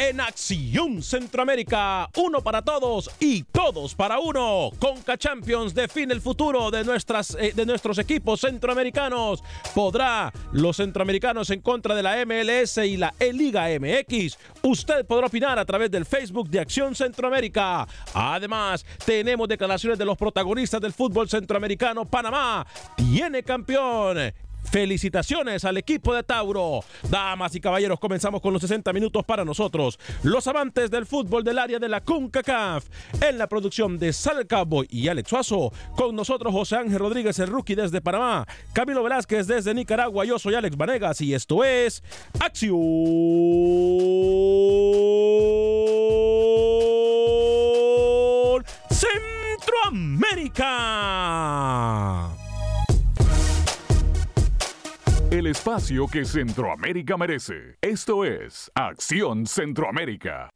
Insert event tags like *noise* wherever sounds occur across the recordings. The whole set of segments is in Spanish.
En Acción Centroamérica, uno para todos y todos para uno. Conca Champions define el futuro de, nuestras, eh, de nuestros equipos centroamericanos. ¿Podrá los centroamericanos en contra de la MLS y la E-Liga MX? Usted podrá opinar a través del Facebook de Acción Centroamérica. Además, tenemos declaraciones de los protagonistas del fútbol centroamericano. Panamá tiene campeón. Felicitaciones al equipo de Tauro. Damas y caballeros, comenzamos con los 60 minutos para nosotros, los amantes del fútbol del área de la CONCACAF. En la producción de Sal Cowboy y Alex Suazo, con nosotros José Ángel Rodríguez, el rookie desde Panamá, Camilo Velázquez desde Nicaragua, yo soy Alex Vanegas y esto es Acción Centroamérica. El espacio que Centroamérica merece. Esto es Acción Centroamérica.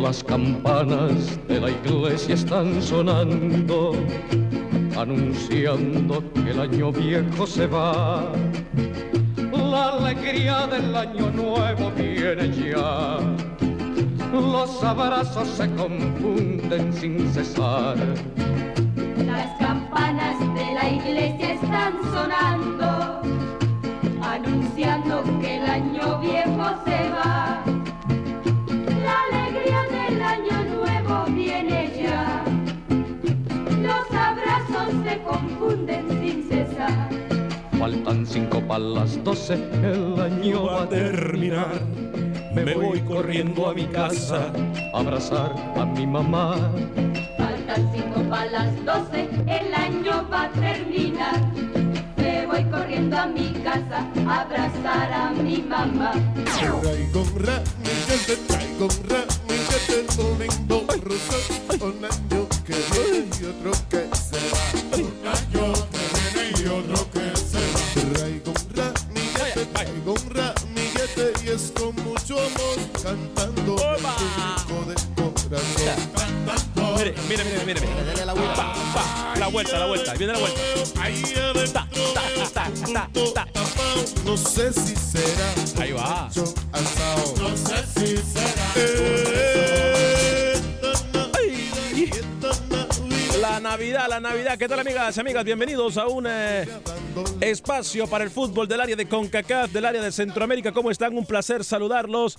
Las campanas de la iglesia están sonando, anunciando que el año viejo se va. Alegría del año nuevo viene ya. Los abrazos se confunden sin cesar. Las campanas de la iglesia están sonando, cinco para las doce, el año va a terminar. Me voy corriendo a mi casa a abrazar a mi mamá. Faltan cinco para las doce, el año va a terminar. Me voy corriendo a mi casa a abrazar a mi mamá. Traigo un ramillete, traigo un ramillete, un lindo rosa, un año que viene y otro que se va. Un año es con mucho amor cantando hijo de corazón. Cantando. Mire, mire, mire, mire. la Pa, pa, la vuelta, la vuelta. Viene la vuelta. Ahí adentro, punto tapao. No sé si será Ahí va. No sé si será. Eh, La La Navidad, la Navidad. ¿Qué tal, amigas y amigas? Bienvenidos a un eh, espacio para el fútbol del área de CONCACAF, del área de Centroamérica. ¿Cómo están? Un placer saludarlos.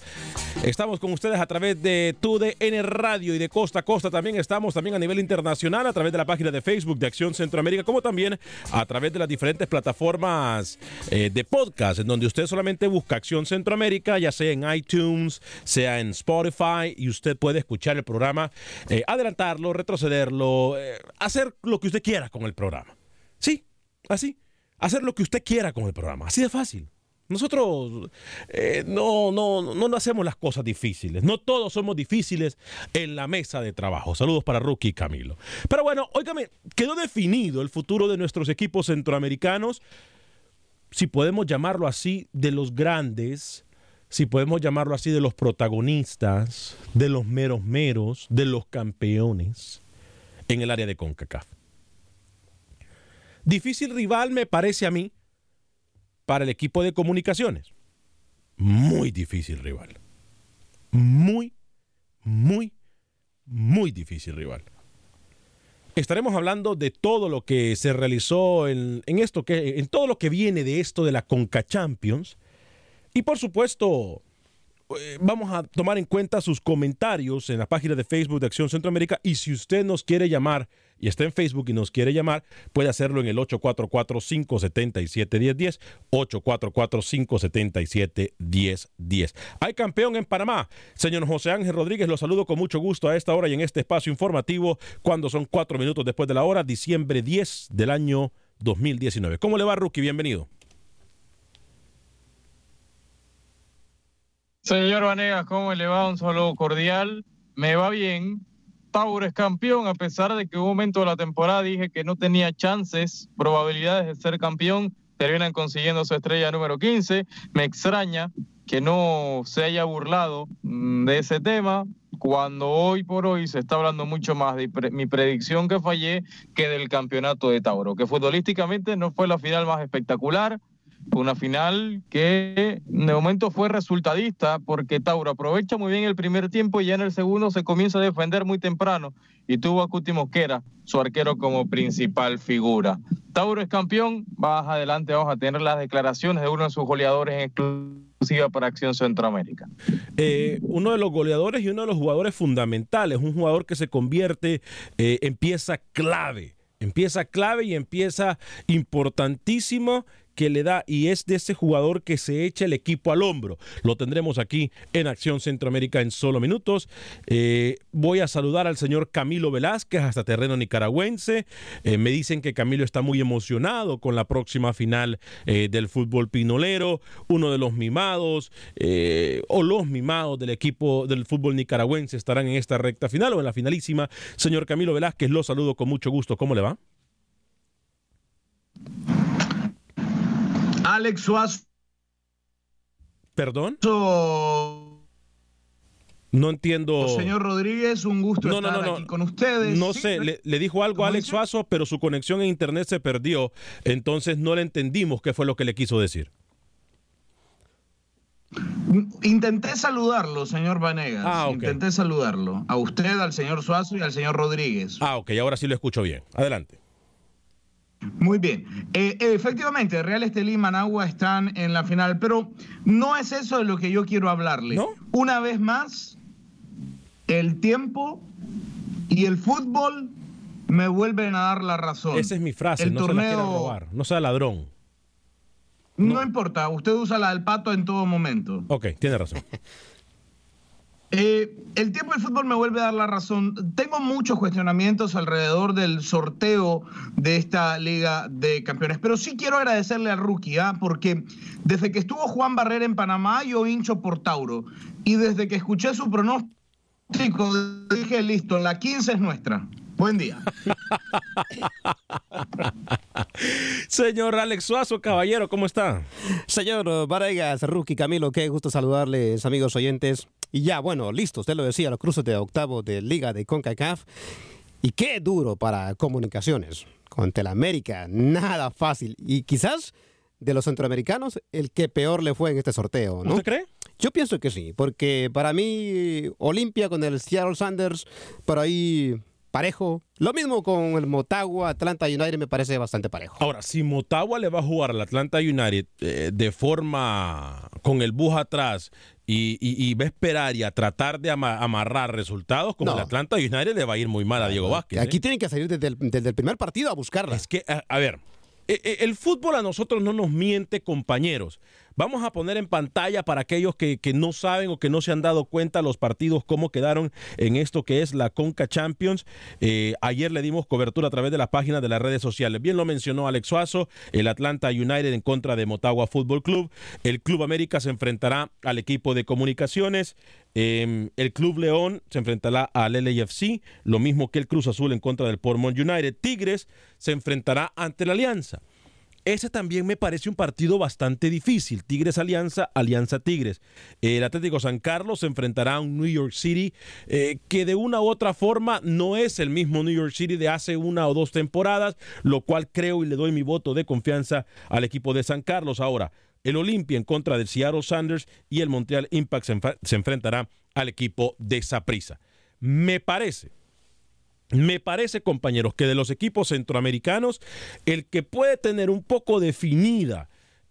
Estamos con ustedes a través de TUDN Radio y de Costa a Costa. También estamos también a nivel internacional a través de la página de Facebook de Acción Centroamérica, como también a través de las diferentes plataformas eh, de podcast, en donde usted solamente busca Acción Centroamérica, ya sea en iTunes, sea en Spotify, y usted puede escuchar el programa, eh, adelantarlo, retrocederlo, eh, hacer lo que usted quiera con el programa. Sí, así. Hacer lo que usted quiera con el programa. Así de fácil. Nosotros eh, no, no, no, no hacemos las cosas difíciles. No todos somos difíciles en la mesa de trabajo. Saludos para Rookie y Camilo. Pero bueno, óigame, quedó definido el futuro de nuestros equipos centroamericanos, si podemos llamarlo así, de los grandes, si podemos llamarlo así, de los protagonistas, de los meros meros, de los campeones en el área de CONCACAF. Difícil rival me parece a mí para el equipo de comunicaciones. Muy difícil rival. Muy, muy, muy difícil rival. Estaremos hablando de todo lo que se realizó en, esto que en todo lo que viene de esto de la Conca Champions y por supuesto eh, vamos a tomar en cuenta sus comentarios en la página de Facebook de Acción Centroamérica y si usted nos quiere llamar y está en Facebook y nos quiere llamar, puede hacerlo en el 844-577-1010, 844-577-1010. Hay campeón en Panamá. Señor José Ángel Rodríguez, lo saludo con mucho gusto a esta hora y en este espacio informativo cuando son cuatro minutos después de la hora, diciembre 10 del año 2019. ¿Cómo le va, Rookie? Bienvenido. Señor Vanegas, ¿cómo le va? Un saludo cordial. Me va bien. Tauro es campeón, a pesar de que en un momento de la temporada dije que no tenía chances, probabilidades de ser campeón. Terminan consiguiendo su estrella número 15. Me extraña que no se haya burlado mm, de ese tema, cuando hoy por hoy se está hablando mucho más de mi predicción que fallé que del campeonato de Tauro, que futbolísticamente no fue la final más espectacular, una final que de momento fue resultadista porque Tauro aprovecha muy bien el primer tiempo y ya en el segundo se comienza a defender muy temprano y tuvo a Cuti Mosquera, su arquero, como principal figura. Tauro es campeón, más adelante vamos a tener las declaraciones de uno de sus goleadores en exclusiva para Acción Centroamérica. Eh, uno de los goleadores y uno de los jugadores fundamentales, un jugador que se convierte eh, en pieza clave, en pieza clave y en pieza importantísimo que le da y es de ese jugador que se echa el equipo al hombro. Lo tendremos aquí en Acción Centroamérica en solo minutos. Eh, voy a saludar al señor Camilo Velázquez hasta terreno nicaragüense. Eh, me dicen que Camilo está muy emocionado con la próxima final eh, del fútbol pinolero, uno de los mimados o los mimados del equipo del fútbol nicaragüense estarán en esta recta final o en la finalísima. Señor Camilo Velázquez, lo saludo con mucho gusto. ¿Cómo le va? Alex Suazo. ¿Perdón? No entiendo. Señor Rodríguez, un gusto no, estar no, aquí con ustedes. No Sí, sé, le, le dijo algo a ¿Cómo Alex dice? Suazo, pero su conexión en internet se perdió. Entonces no le entendimos qué fue lo que le quiso decir. Intenté saludarlo, señor Vanegas. Ah. Intenté saludarlo. A usted, al señor Suazo y al señor Rodríguez. Ah, ok, ahora sí lo escucho bien. Adelante. Muy bien. Eh, efectivamente, Real Estelí y Managua están en la final, pero no es eso de lo que yo quiero hablarle. Una vez más, el tiempo y el fútbol me vuelven a dar la razón. Esa es mi frase, El no se la torneo- robar, no sea ladrón. No, importa, usted usa la del pato en todo momento. Ok, tiene razón. *laughs* Eh, el tiempo del fútbol me vuelve a dar la razón. Tengo muchos cuestionamientos alrededor del sorteo de esta Liga de Campeones, pero sí quiero agradecerle al rookie, ¿ah? porque desde que estuvo Juan Barrera en Panamá, yo hincho por Tauro. Y desde que escuché su pronóstico, dije, listo, la 15 es nuestra. Buen día. *laughs* Señor Alex Suazo, caballero, ¿cómo está? Señor Varegas, Rookie Camilo, qué gusto saludarles, amigos oyentes. Y ya, bueno, listo, usted lo decía, los cruces de octavo de Liga de CONCACAF. Y qué duro para comunicaciones. Con Telamérica, nada fácil. Y quizás de los centroamericanos, el que peor le fue en este sorteo, ¿no? ¿Usted cree? Yo pienso que sí, porque para mí, Olimpia con el Seattle Sanders, por ahí parejo. Lo mismo con el Motagua, Atlanta United me parece bastante parejo. Ahora, si Motagua le va a jugar al Atlanta United eh, de forma con el bus atrás y, y, y, va a esperar y a tratar de ama amarrar resultados, como No. el Atlanta United le va a ir muy mal a Diego Vázquez. ¿eh? Aquí tienen que salir desde el, desde el primer partido a buscarla. Es que, a, a ver, e- e- el fútbol a nosotros no nos miente, compañeros. Vamos a poner en pantalla para aquellos que, que no saben o que no se han dado cuenta los partidos, cómo quedaron en esto que es la Conca Champions. Eh, ayer le dimos cobertura a través de las páginas de las redes sociales. Bien lo mencionó Alex Suazo, el Atlanta United en contra de Motagua Fútbol Club. El Club América se enfrentará al equipo de comunicaciones. Eh, el Club León se enfrentará al LAFC, lo mismo que el Cruz Azul en contra del Portmont United. Tigres se enfrentará ante la Alianza. Ese también me parece un partido bastante difícil. Tigres Alianza, Alianza Tigres. El Atlético San Carlos se enfrentará a un New York City eh, que de una u otra forma no es el mismo New York City de hace una o dos temporadas, lo cual creo y le doy mi voto de confianza al equipo de San Carlos. Ahora, el Olimpia en contra del Seattle Sanders y el Montreal Impact se, se enfrentará al equipo de Saprissa. Me parece me parece, compañeros, que de los equipos centroamericanos, el que puede tener un poco definida,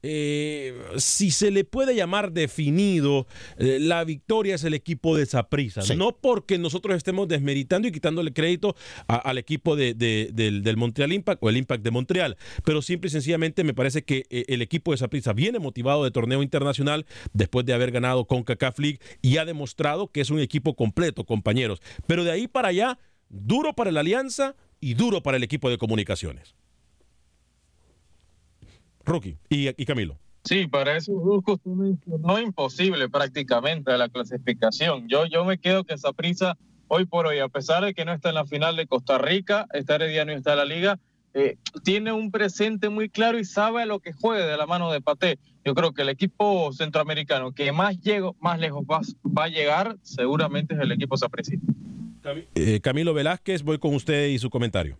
eh, si se le puede llamar definido, eh, la victoria es el equipo de Saprissa. No porque nosotros estemos desmeritando y quitándole crédito a- al equipo de- de- del, del Montreal Impact o el Impact de Montreal, pero simple y sencillamente me parece que eh, el equipo de Saprissa viene motivado de torneo internacional después de haber ganado con CACAF League y ha demostrado que es un equipo completo, compañeros. Pero de ahí para allá, duro para la Alianza y duro para el equipo de comunicaciones. Rookie y, Camilo. Sí, para eso busco no imposible prácticamente la clasificación. Yo, yo me quedo que prisa hoy por hoy, a pesar de que no está en la final de Costa Rica, está Herediano y está en la liga, eh, tiene un presente muy claro y sabe a lo que juegue de la mano de Paté. Yo creo que el equipo centroamericano que más, llego, más lejos va, va a llegar seguramente es el equipo sapricista. Eh, Camilo Velázquez, voy con usted y su comentario.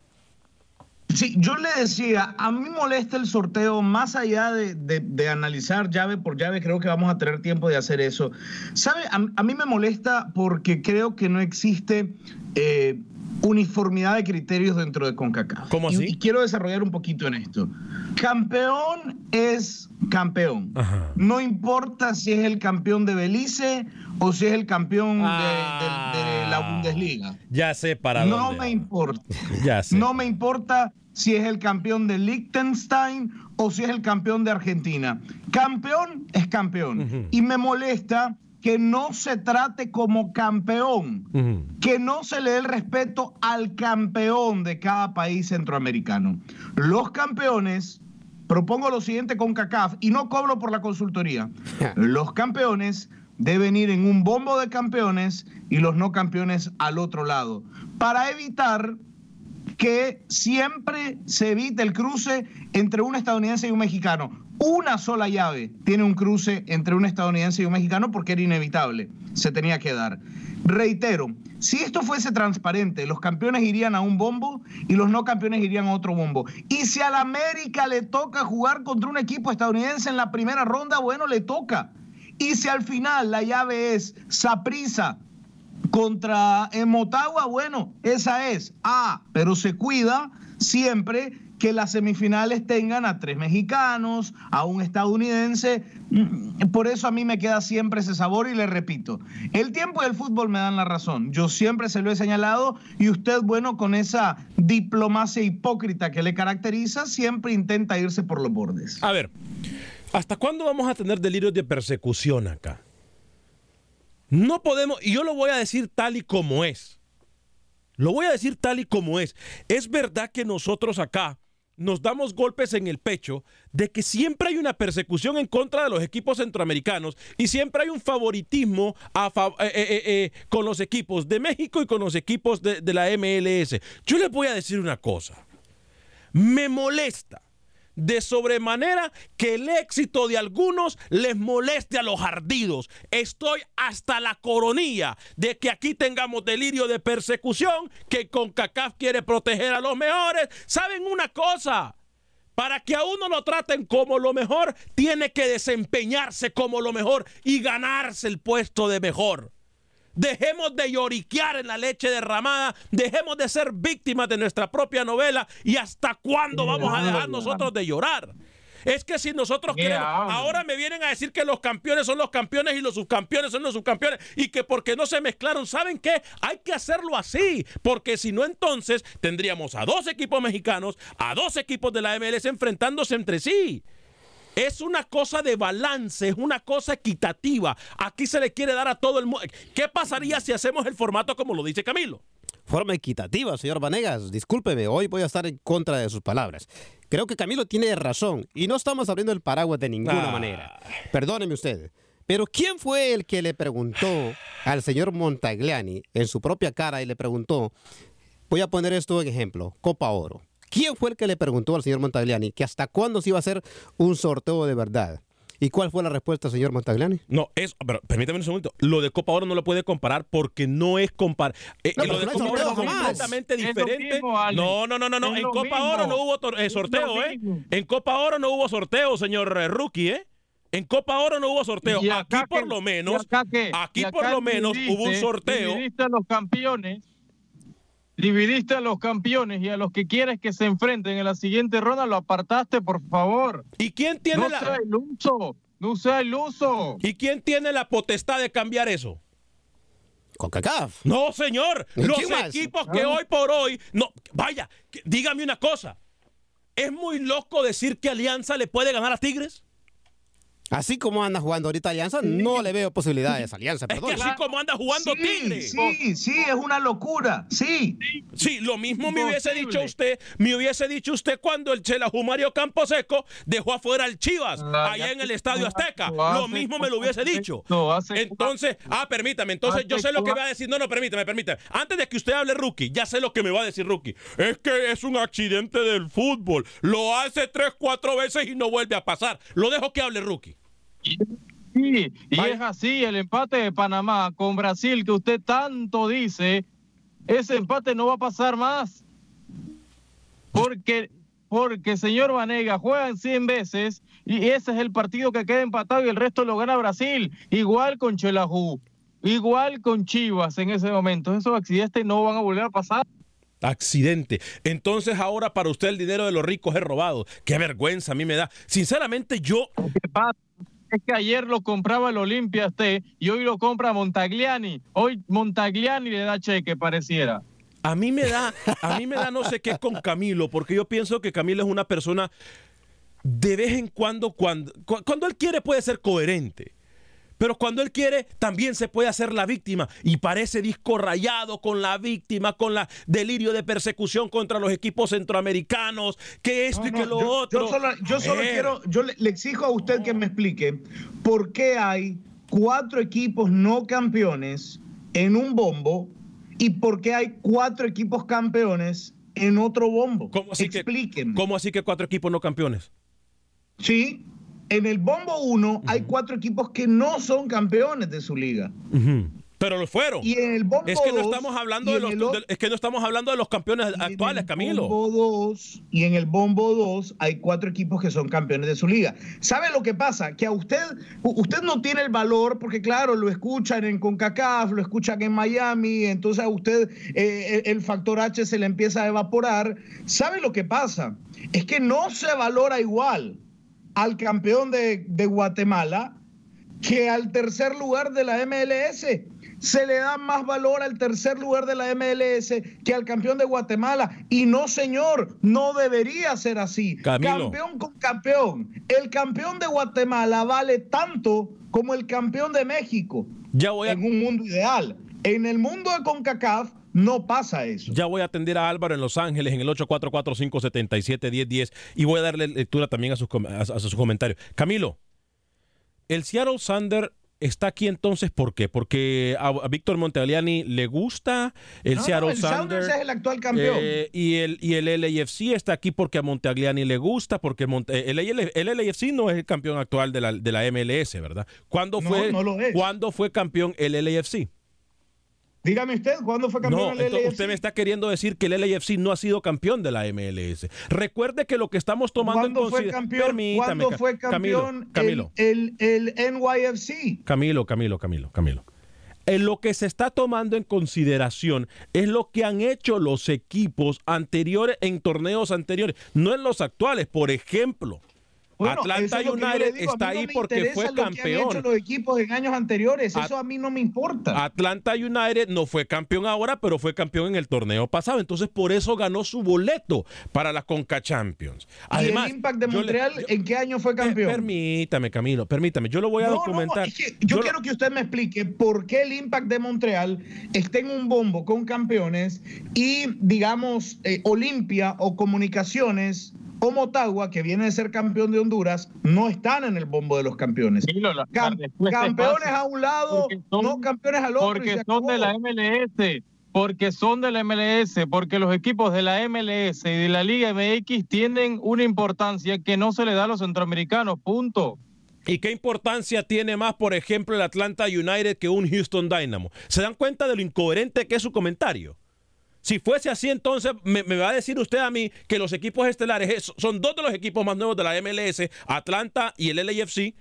Sí, yo le decía, a mí molesta el sorteo más allá de, de- de analizar llave por llave, creo que vamos a tener tiempo de hacer eso. ¿Sabe? A, a mí me molesta porque creo que no existe eh, uniformidad de criterios dentro de CONCACAF. ¿Cómo así? Y, quiero desarrollar un poquito en esto. Campeón es campeón. No importa si es el campeón de Belice o si es el campeón de- de- de la Bundesliga. Ya sé para No dónde. me importa. *laughs* Ya sé. No me importa si es el campeón de Liechtenstein o si es el campeón de Argentina. Campeón es campeón. Y me molesta que no se trate como campeón, que no se le dé el respeto al campeón de cada país centroamericano. Los campeones, propongo lo siguiente con CACAF y no cobro por la consultoría. Los campeones deben ir en un bombo de campeones y los no campeones al otro lado, para evitar que siempre se evite el cruce entre un estadounidense y un mexicano. Una sola llave tiene un cruce entre un estadounidense y un mexicano porque era inevitable, se tenía que dar. Reitero, si esto fuese transparente, los campeones irían a un bombo y los no campeones irían a otro bombo. Y si al América le toca jugar contra un equipo estadounidense en la primera ronda, bueno, le toca. Y si al final la llave es Saprisa contra Motagua, bueno, esa es. Ah, pero se cuida siempre que las semifinales tengan a tres mexicanos, a un estadounidense. Mm, Por eso a mí me queda siempre ese sabor y le repito, el tiempo y el fútbol me dan la razón. Yo siempre se lo he señalado y usted, bueno, con esa diplomacia hipócrita que le caracteriza, siempre intenta irse por los bordes. A ver, ¿hasta cuándo vamos a tener delirios de persecución acá? No podemos, y yo lo voy a decir tal y como es. Lo voy a decir tal y como es. Es verdad que nosotros acá nos damos golpes en el pecho de que siempre hay una persecución en contra de los equipos centroamericanos y siempre hay un favoritismo eh, eh, eh, con los equipos de México y con los equipos de, de la MLS. Yo les voy a decir una cosa. Me molesta de sobremanera que el éxito de algunos les moleste a los ardidos. Estoy hasta la coronilla de que aquí tengamos delirio de persecución, que CONCACAF quiere proteger a los mejores. ¿Saben una cosa? Para que a uno lo traten como lo mejor, tiene que desempeñarse como lo mejor y ganarse el puesto de mejor. Dejemos de lloriquear en la leche derramada, dejemos de ser víctimas de nuestra propia novela y hasta cuándo vamos a dejar nosotros de llorar. Es que si nosotros queremos, ahora me vienen a decir que los campeones son los campeones y los subcampeones son los subcampeones y que porque no se mezclaron, ¿saben qué? Hay que hacerlo así, porque si no entonces tendríamos a dos equipos mexicanos, a dos equipos de la MLS enfrentándose entre sí. Es una cosa de balance, es una cosa equitativa. Aquí se le quiere dar a todo el mundo. ¿Qué pasaría si hacemos el formato como lo dice Camilo? Forma equitativa, señor Vanegas. Discúlpeme, hoy voy a estar en contra de sus palabras. Creo que Camilo tiene razón y no estamos abriendo el paraguas de ninguna Ah. manera. Perdóneme usted. Pero ¿quién fue el que le preguntó al señor Montagliani en su propia cara y le preguntó, voy a poner esto en ejemplo, Copa Oro? ¿Quién fue el que le preguntó al señor Montagliani que hasta cuándo se iba a hacer un sorteo de verdad? ¿Y cuál fue la respuesta, señor Montagliani? No, es, pero permítame un segundo. Lo de Copa Oro no lo puede comparar porque no es comparar. Eh, No, eh, lo de no Copa Oro es completamente diferente. mismo, no, no, no, no, no. En Copa mismo. Oro no hubo eh, sorteo, ¿eh? En Copa Oro no hubo sorteo, señor eh, Rookie, ¿eh? En Copa Oro no hubo sorteo. Aquí por lo menos, aquí por lo menos hubo un sorteo. Los campeones. Dividiste a los campeones y a los que quieres que se enfrenten en la siguiente ronda lo apartaste, por favor. ¿Y quién tiene no la sea iluso, no sea iluso. ¿Y quién tiene la potestad de cambiar eso? CONCACAF. No, señor. ¿Y Los equipos que Ah. hoy por hoy. No, vaya, que- dígame una cosa. ¿Es muy loco decir que Alianza le puede ganar a Tigres? Así como anda jugando ahorita Alianza, no le veo posibilidades a Alianza, Es que perdón. así como anda jugando Sí, Tigres. sí, sí, es una locura. Sí. Sí, lo mismo me hubiese dicho usted, me hubiese dicho usted cuando el Chelajú Mario Camposeco dejó afuera al Chivas Ah, allá ya en el Estadio Azteca. lo mismo me lo hubiese dicho. Entonces, ah, permítame, entonces yo sé lo que va a decir. No, no, permítame, permítame. Antes de que usted hable rookie, ya sé lo que me va a decir rookie. Es que es un accidente del fútbol. Lo hace tres, cuatro veces y no vuelve a pasar. Lo dejo que hable rookie. Sí, y es así, el empate de Panamá con Brasil que usted tanto dice, ese empate no va a pasar más. Porque, porque señor Vanega, juegan 100 veces y ese es el partido que queda empatado y el resto lo gana Brasil. Igual con Chelajú, igual con Chivas en ese momento. Esos accidentes no van a volver a pasar. Accidente. Entonces ahora para usted el dinero de los ricos es robado. Qué vergüenza a mí me da. Sinceramente yo... ¿Qué pasa? Es que ayer lo compraba el Olimpia este y hoy lo compra Montagliani. Hoy Montagliani le da cheque, pareciera. A mí me da, a mí me da no sé qué con Camilo, porque yo pienso que Camilo es una persona de vez en cuando, cuando, cu- cuando él quiere puede ser coherente. Pero cuando él quiere, también se puede hacer la víctima. Y parece disco rayado con la víctima, con la delirio de persecución contra los equipos centroamericanos, que esto y No, que lo yo, otro. Yo solo, yo quiero, yo le, le exijo a usted que me explique por qué hay cuatro equipos no campeones en un bombo y por qué hay cuatro equipos campeones en otro bombo. ¿Cómo así, que, Explíqueme. ¿Cómo así que cuatro equipos no campeones? Sí, en el bombo 1 hay cuatro equipos que no son campeones de su liga. Pero lo fueron. Y en el bombo Es que no estamos hablando de los, el o- de- es que no estamos hablando de los campeones actuales, Camilo. Bombo 2, y en el Bombo 2 hay cuatro equipos que son campeones de su liga. ¿Sabe lo que pasa? Que a usted, usted no tiene el valor, porque claro, lo escuchan en CONCACAF, lo escuchan en Miami, entonces a usted eh, el factor H se le empieza a evaporar. ¿Sabe lo que pasa? Es que no se valora igual al campeón de, de Guatemala que al tercer lugar de la MLS. Se le da más valor al tercer lugar de la MLS que al campeón de Guatemala. Y no, señor, no debería ser así. Camilo. Campeón con campeón. El campeón de Guatemala vale tanto como el campeón de México. Ya voy a, En un mundo ideal. En el mundo de CONCACAF no pasa eso. ya voy a atender a Álvaro en Los Ángeles en el 844-577-1010 y voy a darle lectura también a sus, com- a, a sus comentarios. Camilo, el Seattle Sander está aquí entonces, ¿por qué? Porque a, a Víctor Montagliani le gusta el No, Seattle el Sander. Sounders es el actual campeón. eh, y, el, y el LAFC está aquí porque a Montagliani le gusta, porque el, Mont- el, el LAFC no es el campeón actual de la, de la MLS, ¿verdad? ¿Cuándo No, fue, no lo es. ¿cuándo fue campeón el LAFC? Dígame usted, ¿cuándo fue campeón No, el LAFC? usted me está queriendo decir que el LAFC no ha sido campeón de la MLS. Recuerde que lo que estamos tomando en ¿Cuándo fue consideración. campeón, ¿cuándo fue campeón Camilo, Camilo, El, el, el NYFC? Camilo, Camilo, Camilo, Camilo. en lo que se está tomando en consideración es lo que han hecho los equipos anteriores en torneos anteriores, no en los actuales. Por ejemplo, Bueno, Atlanta es United digo, está no ahí porque fue lo que han campeón. hecho los equipos en años anteriores, At- eso a mí no me importa. Atlanta United no fue campeón ahora, pero fue campeón en el torneo pasado. Entonces, por eso ganó su boleto para la Conca Champions. Además, ¿Y el Impact de yo le- Montreal en qué año fue campeón? permítame, Camilo, permítame. Yo lo voy a No, no, documentar. es que yo, quiero que usted me explique por qué el Impact de Montreal está en un bombo con campeones y, digamos, eh, Olimpia o Comunicaciones o Motagua, que viene de ser campeón de Honduras, no están en el bombo de los campeones. Cam- campeones a un lado, no campeones al otro. y Porque son de la. MLS, porque son de la MLS, porque los equipos de la MLS y de la Liga MX tienen una importancia que no se le da a los centroamericanos, punto. ¿Y qué importancia tiene más, por ejemplo, el Atlanta United que un Houston Dynamo? ¿Se dan cuenta de lo incoherente que es su comentario? Si fuese así, entonces me, va a decir usted a mí que los equipos estelares es- son dos de los equipos más nuevos de la MLS, Atlanta y el LAFC.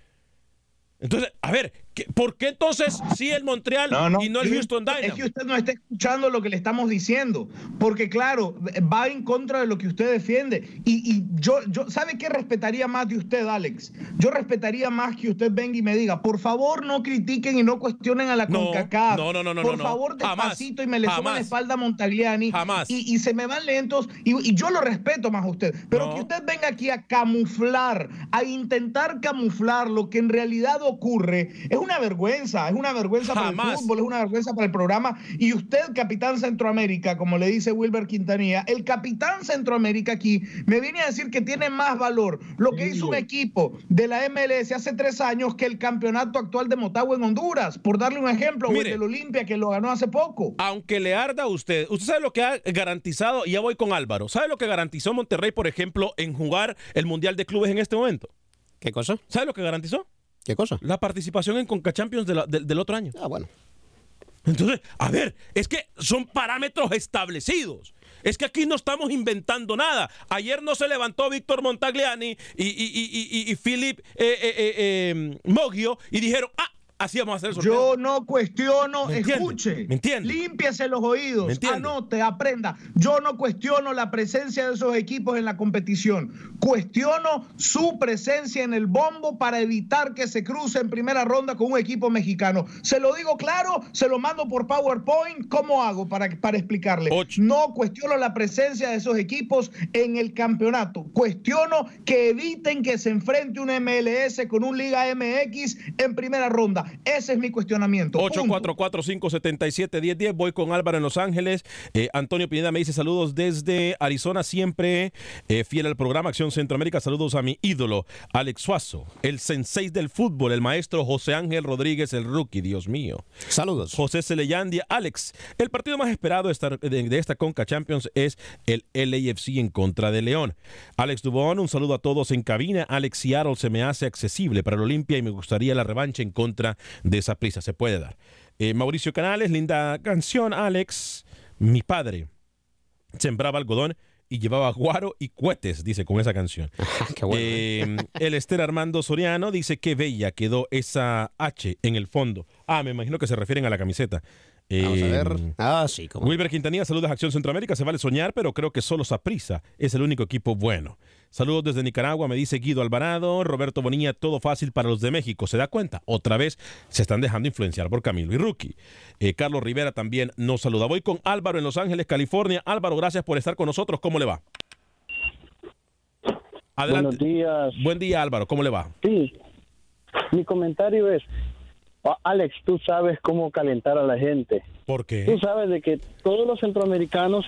Entonces, a ver, ¿qué- ¿por qué entonces sí el Montreal y no el Houston Es Dynamo? que usted no está escuchando lo que le estamos diciendo, porque claro, va en contra de lo que usted defiende. Y, y yo, yo, ¿sabe qué respetaría más de usted, Alex? Yo respetaría más que usted venga y me diga, por favor no critiquen y no cuestionen a la No, CONCACAF. no, no, no, no, Por favor, Jamás, despacito y me le suban la espalda a Montagliani. Jamás. Y, y se me van lentos y, y yo lo respeto más a usted. Pero que usted venga aquí a camuflar, a intentar camuflar lo que en realidad ocurre, es una vergüenza, es una vergüenza para el fútbol, es una vergüenza para el programa. Y usted, capitán Centroamérica, como le dice Wilber Quintanilla, el capitán Centroamérica aquí me viene a decir que tiene más valor lo que hizo un equipo de la MLS hace tres años que el campeonato actual de Motagua en Honduras, por darle un ejemplo, o el Mire. del Olimpia que lo ganó hace poco. Aunque le arda a usted, usted sabe lo que ha garantizado, y ya voy con Álvaro, ¿sabe lo que garantizó Monterrey, por ejemplo, en jugar el Mundial de Clubes en este momento? ¿Qué cosa? ¿Sabe lo que garantizó? ¿Qué cosa? La participación en Conca Champions de la- del- del otro año. Ah, bueno. Entonces, a ver, es que son parámetros establecidos. Es que aquí no estamos inventando nada. Ayer no se levantó Víctor Montagliani y, y, y, y, y Philip eh, eh, eh, eh, Moggio y dijeron, ah, así vamos a hacer el sorteo. Yo no cuestiono, escuche, ¿Me entiende? límpiese los oídos, ¿Me anote, aprenda. Yo no cuestiono la presencia de esos equipos en la competición. Cuestiono su presencia en el bombo para evitar que se cruce en primera ronda con un equipo mexicano. Se lo digo claro, se lo mando por PowerPoint. ¿Cómo hago para, para explicarle? No cuestiono la presencia de esos equipos en el campeonato. Cuestiono que eviten que se enfrente un MLS con un Liga MX en primera ronda. Ese es mi cuestionamiento. Punto. 844-577-1010. Voy con Álvaro en Los Ángeles. Eh, Antonio Pineda me dice saludos desde Arizona, siempre eh, fiel al programa Acción Centroamérica. Saludos a mi ídolo, Alex Suazo, el sensei del fútbol, el maestro José Ángel Rodríguez, el rookie, Dios mío. Saludos. José Celeyandia, Alex. El partido más esperado de esta, de, de esta Conca Champions es el LAFC en contra de León. Alex Dubón, un saludo a todos en cabina. Alex Seattle se me hace accesible para el Olimpia y me gustaría la revancha en contra de esa prisa. Se puede dar. Eh, Mauricio Canales, linda canción, Alex. Mi padre sembraba algodón y llevaba guaro y cohetes, dice con esa canción. *laughs* Eh, el Esther Armando Soriano dice que bella quedó esa H en el fondo. Ah, me imagino que se refieren a la camiseta. Vamos a Eh, ver. Ah, sí, como. Wilber Quintanilla, saludos a Acción Centroamérica. Se vale soñar, pero creo que solo Saprisa es el único equipo bueno. Saludos desde Nicaragua, me dice Guido Alvarado. Roberto Bonilla, todo fácil para los de México. ¿Se da cuenta? Otra vez se están dejando influenciar por Camilo y Rookie. Eh, Carlos Rivera también nos saluda. Voy con Álvaro en Los Ángeles, California. Álvaro, gracias por estar con nosotros. ¿Cómo le va? Adelante. Buenos días. Buen día, Álvaro. ¿Cómo le va? Sí, mi comentario es, ah, Alex, tú sabes cómo calentar a la gente. ¿Por qué? Tú sabes de que todos los centroamericanos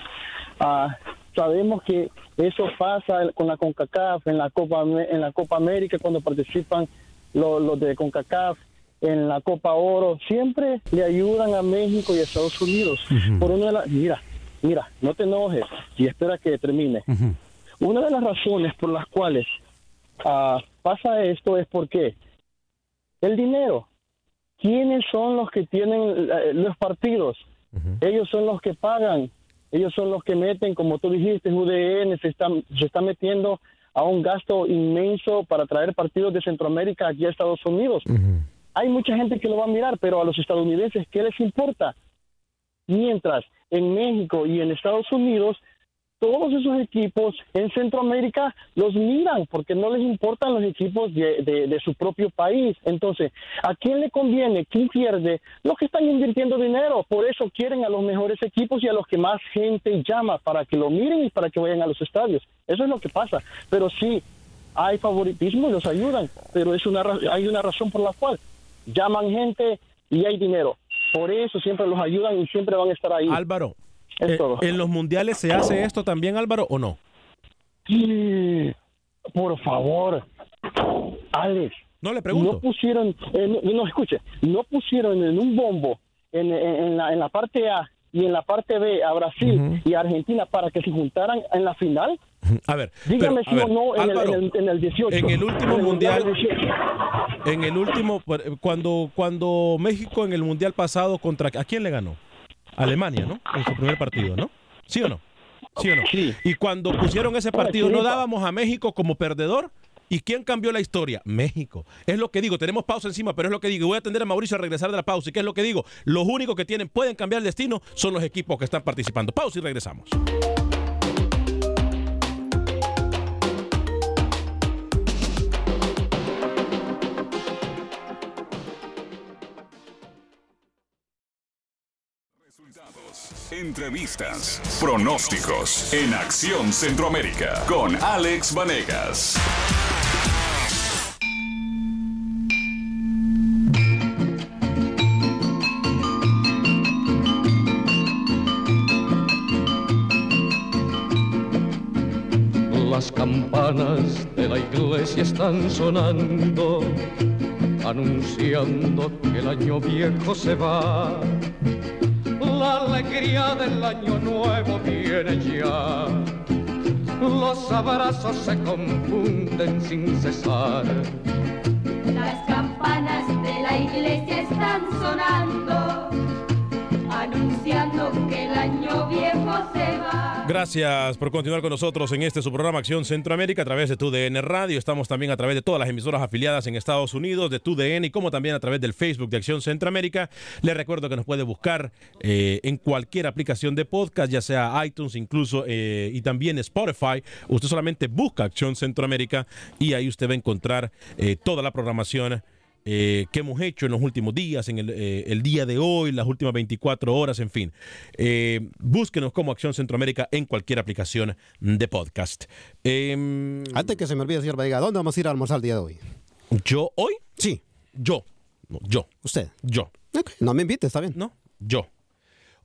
ah, sabemos que eso pasa con la CONCACAF, en la Copa, en la Copa América, cuando participan los, los de CONCACAF, en la Copa Oro, siempre le ayudan a México y a Estados Unidos. Por una de las, mira, mira, no te enojes y espera que termine. Una de las razones por las cuales ah, pasa esto es porque el dinero. ¿Quiénes son los que tienen los partidos? Ellos son los que pagan. Ellos son los que meten, como tú dijiste, UDN se está, se está metiendo a un gasto inmenso para traer partidos de Centroamérica aquí a Estados Unidos. hay mucha gente que lo va a mirar, pero a los estadounidenses, ¿qué les importa? Mientras en México y en Estados Unidos, todos esos equipos en Centroamérica los miran porque no les importan los equipos de, de- su propio país. Entonces, ¿a quién le conviene? ¿Quién pierde? Los que están invirtiendo dinero. Por eso quieren a los mejores equipos y a los que más gente llama para que lo miren y para que vayan a los estadios. Eso es lo que pasa. Pero sí, hay favoritismo y los ayudan. Pero es una, hay una razón por la cual llaman gente y hay dinero. Por eso siempre los ayudan y siempre van a estar ahí. Álvaro, Es eh, todo. ¿en los mundiales se hace esto también, Álvaro, o no? Sí, por favor, Alex. No le pregunto. No pusieron, eh, no, no, escuche, no pusieron en un bombo en, en- en la, en la parte A y en la parte B a Brasil y a Argentina para que se juntaran en la final. A ver, Dígame pero, si o no en, Álvaro, el, en, el, en el 18. en el último En mundial, 18. en el último, cuando, cuando México en el mundial pasado contra, ¿a quién le ganó? Alemania, ¿no? En su primer partido, ¿no? ¿Sí o no? ¿Sí o no? Y cuando pusieron ese partido, ¿no dábamos a México como perdedor? ¿Y quién cambió la historia? México. Es lo que digo, tenemos pausa encima, pero es lo que digo. Voy a atender a Mauricio a regresar de la pausa. ¿Y qué es lo que digo? Los únicos que tienen, pueden cambiar el destino son los equipos que están participando. Pausa y regresamos. Entrevistas, pronósticos en Acción Centroamérica con Alex Vanegas. Las campanas de la iglesia están sonando, anunciando que el año viejo se va. Alegría del año nuevo viene ya. Los abrazos se confunden sin cesar. Las campanas de la iglesia están sonando, anunciando que el año viejo se va. Gracias por continuar con nosotros en este su programa Acción Centroamérica a través de TUDN Radio. Estamos también a través de todas las emisoras afiliadas en Estados Unidos, de TUDN y como también a través del Facebook de Acción Centroamérica. Les recuerdo que nos puede buscar eh, en cualquier aplicación de podcast, ya sea iTunes incluso eh, y también Spotify. Usted solamente busca Acción Centroamérica y ahí usted va a encontrar eh, toda la programación eh, que hemos hecho en los últimos días, en el, eh, el día de hoy, las últimas 24 horas, en fin. Eh, búsquenos como Acción Centroamérica en cualquier aplicación de podcast. Em, Antes que se me olvide, señor Vega, ¿dónde vamos a ir a almorzar el día de hoy? ¿Yo hoy? Sí. Yo. No, yo. ¿Usted? Yo. No me invite, está bien. No, yo.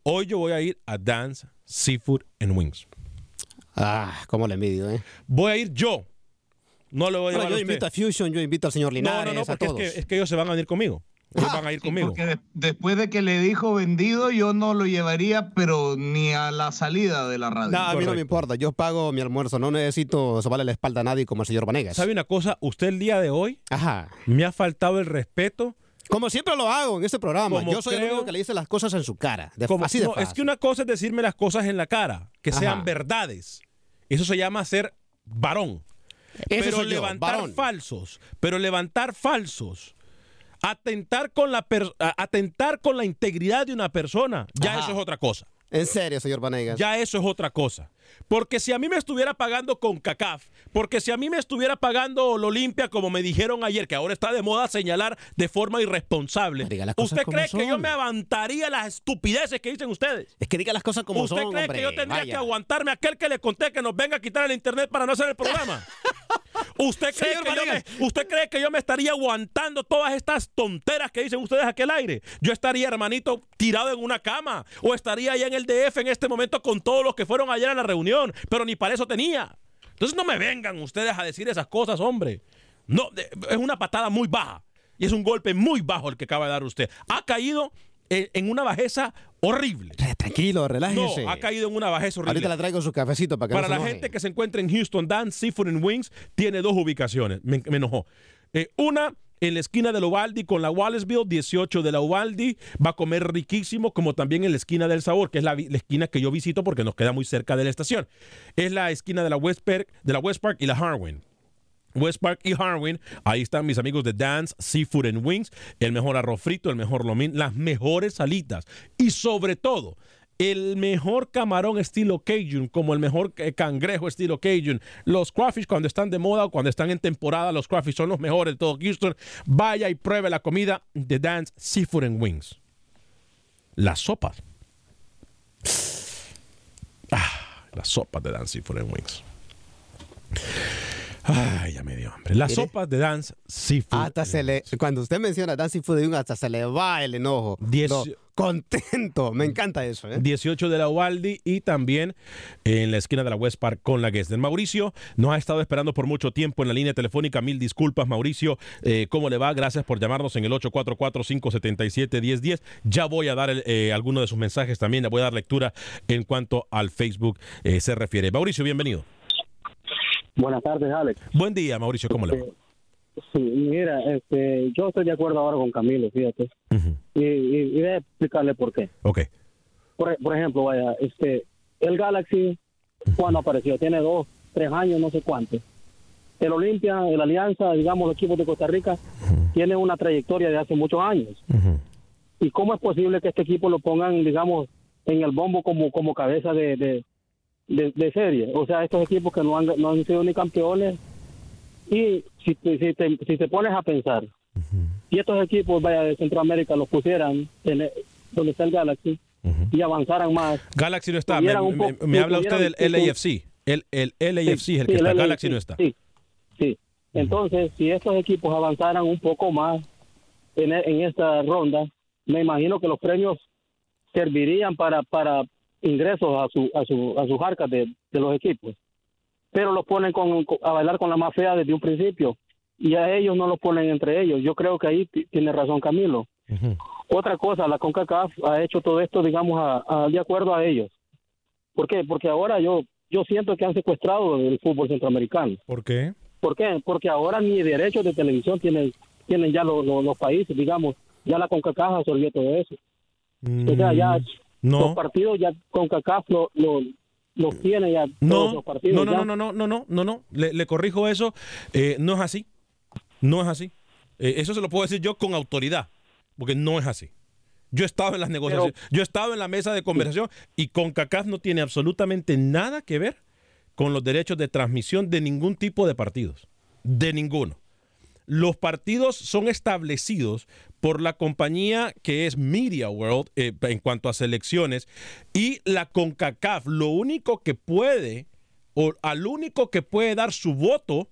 Hoy yo voy a ir a Dance Seafood and Wings. Ah, cómo le envidio, ¿eh? Voy a ir yo. No le voy a llevar yo a usted. invito a Fusion, yo invito al señor No, Linares, no, no, a porque es todos. que, es que ellos se van a venir conmigo. Ellos van a ir conmigo. Porque de- después de que le dijo vendido, yo no lo llevaría, pero ni a la salida de la radio. No, a mí no me importa, yo pago mi almuerzo, no necesito sobarle la espalda a nadie como el señor Vanegas. ¿Sabe una cosa? Usted el día de hoy Ajá. me ha faltado el respeto. Como siempre lo hago en este programa. Como Yo soy el creo- único que le dice las cosas en su cara. De, Como- así de no, es que una cosa es decirme las cosas en la cara, que Ajá. sean verdades. Eso se llama ser varón. Ese pero yo, levantar falsos, pero levantar falsos, atentar con la per- atentar con la integridad de una persona, ya Ajá. eso es otra cosa. En serio, señor Vanegas. Ya eso es otra cosa. Porque si a mí me estuviera pagando con CACAF, porque si a mí me estuviera pagando lo limpia, como me dijeron ayer, que ahora está de moda señalar de forma irresponsable, ¿usted cree que yo me aguantaría las estupideces que dicen ustedes? Es que diga las cosas como ¿Usted son, cree hombre. que yo tendría Vaya. que aguantarme a aquel que le conté que nos venga a quitar el internet para no hacer el programa? *laughs* ¿Usted cree, Señor que yo me. ¿Usted cree que yo me estaría aguantando todas estas tonteras que dicen ustedes aquí al aire? Yo estaría, hermanito, tirado en una cama o estaría allá en el DF en este momento con todos los que fueron ayer a la reunión, pero ni para eso tenía. Entonces no me vengan ustedes a decir esas cosas, hombre. No, es una patada muy baja y es un golpe muy bajo el que acaba de dar usted. Ha caído en, una bajeza horrible. Tranquilo, relájese. No, ha caído en una bajeza horrible. Ahorita le traigo su cafecito para que Para no se la gente que se encuentra en Houston, Dan Seafood and Wings tiene dos ubicaciones. Me, me enojó. Eh, una en la esquina de la Ubaldi con la Wallaceville, 18 de la Ubaldi. Va a comer riquísimo, como también en la esquina del Sabor, que es la, esquina que yo visito porque nos queda muy cerca de la estación. Es la esquina de la West Park, de la West Park y la Harwin. West Park y Harwin, ahí están mis amigos de Dance Seafood and Wings, el mejor arroz frito, el mejor lomín, las mejores salitas y sobre todo el mejor camarón estilo Cajun, como el mejor eh, cangrejo estilo Cajun. Los crawfish cuando están de moda o cuando están en temporada, los crawfish son los mejores de todo Houston. Vaya y pruebe la comida de Dance Seafood and Wings. Las sopas. Ah, las sopas de Dance Seafood and Wings. Ay, ya me dio hambre. Las Mire. sopas de Dance Seafood. Hasta se le, cuando usted menciona Dance Food de un hasta se le va el enojo. Contento. Me encanta eso. ¿eh? 18 de la Ubaldi y también en la esquina de la West Park con la Guest. Mauricio nos ha estado esperando por mucho tiempo en la línea telefónica. Mil disculpas, Mauricio. Eh, ¿Cómo le va? Gracias por llamarnos en el 844-577-1010. Ya voy a dar el, eh, alguno de sus mensajes también. Le voy a dar lectura en cuanto al Facebook eh, se refiere. Mauricio, bienvenido. Buenas tardes, Alex. Buen día, Mauricio. ¿Cómo le va? Sí, mira, este, yo estoy de acuerdo ahora con Camilo, fíjate. y, y, y voy a explicarle por qué. Ok. Por, por ejemplo, vaya, este, el Galaxy, cuando apareció, tiene dos, tres años, no sé cuántos. El Olimpia, el Alianza, digamos, los equipos de Costa Rica, tiene una trayectoria de hace muchos años. ¿Y cómo es posible que este equipo lo pongan, digamos, en el bombo como, como cabeza de, de, de- de serie? O sea, estos equipos que no han, no han sido ni campeones. Y si, te- si, te, si te pones a pensar, si estos equipos vaya de Centroamérica los pusieran en el- donde está el Galaxy y avanzaran más. Galaxy no está. Me, habla usted del LAFC. El, el LAFC es el que sí, está. el Galaxy no está. Sí, sí. Entonces, si estos equipos avanzaran un poco más en, e- en esta ronda, me imagino que los premios servirían para, para ingresos a, su, a, su, a sus arcas de, de los equipos. Pero los ponen con, a bailar con la más fea desde un principio y a ellos no los ponen entre ellos. Yo creo que ahí ti- tiene razón Camilo. Otra cosa, la CONCACAF ha hecho todo esto, digamos, a- a- de acuerdo a ellos. ¿Por qué? Porque ahora yo yo siento que han secuestrado el fútbol centroamericano. ¿Por qué? ¿Por qué? Porque ahora ni derechos de televisión tienen tienen ya los, los, los países, digamos, ya la CONCACAF absorbió todo eso. O sea, ya Mm, no. los partidos ya CONCACAF lo, lo, los tiene ya todos los partidos. no, no, ya. no, no, no, no, no, no, le, le corrijo eso. Eh, no es así. No es así. Eh, eso se lo puedo decir yo con autoridad, porque no es así. Yo he estado en las negociaciones, yo he estado en la mesa de conversación y con CACAF no tiene absolutamente nada que ver con los derechos de transmisión de ningún tipo de partidos. De ninguno. Los partidos son establecidos por la compañía que es Media World eh, en cuanto a selecciones y la CONCACAF. Lo único que puede o al único que puede dar su voto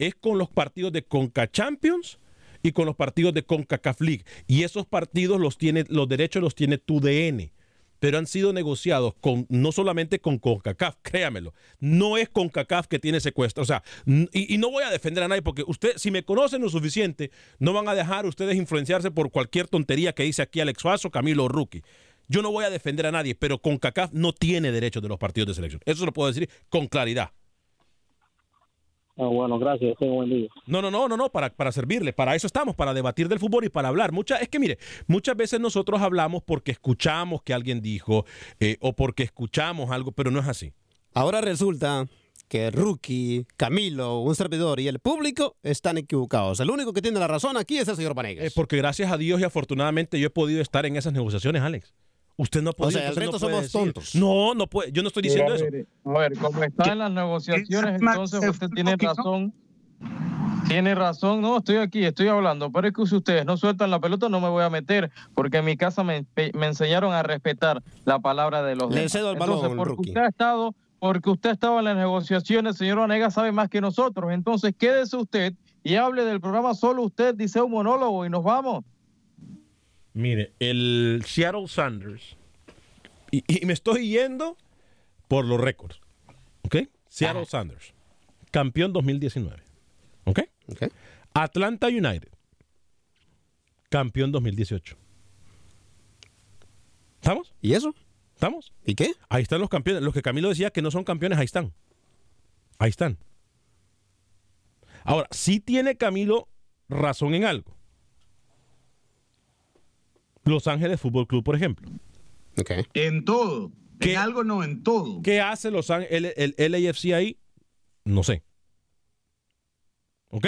es con los partidos de Conca Champions y con los partidos de CONCACAF League. Y esos partidos los tiene los derechos los tiene TUDN pero han sido negociados con no solamente con CONCACAF, créamelo, no es CONCACAF que tiene secuestro, o sea, y, no voy a defender a nadie porque usted, si me conocen lo suficiente, no van a dejar ustedes influenciarse por cualquier tontería que dice aquí Alex Faso, Camilo Rookie. Yo no voy a defender a nadie, pero CONCACAF no tiene derechos de los partidos de selección. Eso lo puedo decir con claridad. Ah, bueno, gracias. Tengo buen día. No, no, no, no, no, para, para servirle. Para eso estamos, para debatir del fútbol y para hablar. Mucha, es que mire, muchas veces nosotros hablamos porque escuchamos que alguien dijo eh, o porque escuchamos algo, pero no es así. Ahora resulta que Rookie, Camilo, un servidor y el público están equivocados. El único que tiene la razón aquí es el señor Vanegas. Eh, porque gracias a Dios y afortunadamente yo he podido estar en esas negociaciones, Alex. Usted no ha podido. sea, el entonces resto no puede somos decir. tontos. No, no puede. Yo no estoy diciendo a eso. a ver, como está en las negociaciones, entonces usted tiene razón. Tiene razón, no, estoy aquí, estoy hablando, pero es que si ustedes no sueltan la pelota no me voy a meter, porque en mi casa me, me enseñaron a respetar la palabra de los Le demás. cedo el Entonces, balón, porque Rookie. usted ha estado, porque usted ha estado en las negociaciones, señor Onega sabe más que nosotros, entonces quédese usted y hable del programa solo usted, dice un monólogo y nos vamos. Mire, el Seattle Sanders, y, y me estoy yendo por los récords, ¿ok? Seattle Sanders, campeón 2019, ¿ok? Atlanta United, campeón 2018. ¿Estamos? ¿Y eso? ¿Estamos? ¿Y qué? Ahí están los campeones. Los que Camilo decía que no son campeones, ahí están. Ahí están. Ahora, sí tiene Camilo razón en algo. Los Ángeles Fútbol Club, por ejemplo. En todo. En algo no, en todo. ¿Qué hace los Ángeles, el, el LAFC ahí? No sé. ¿Ok?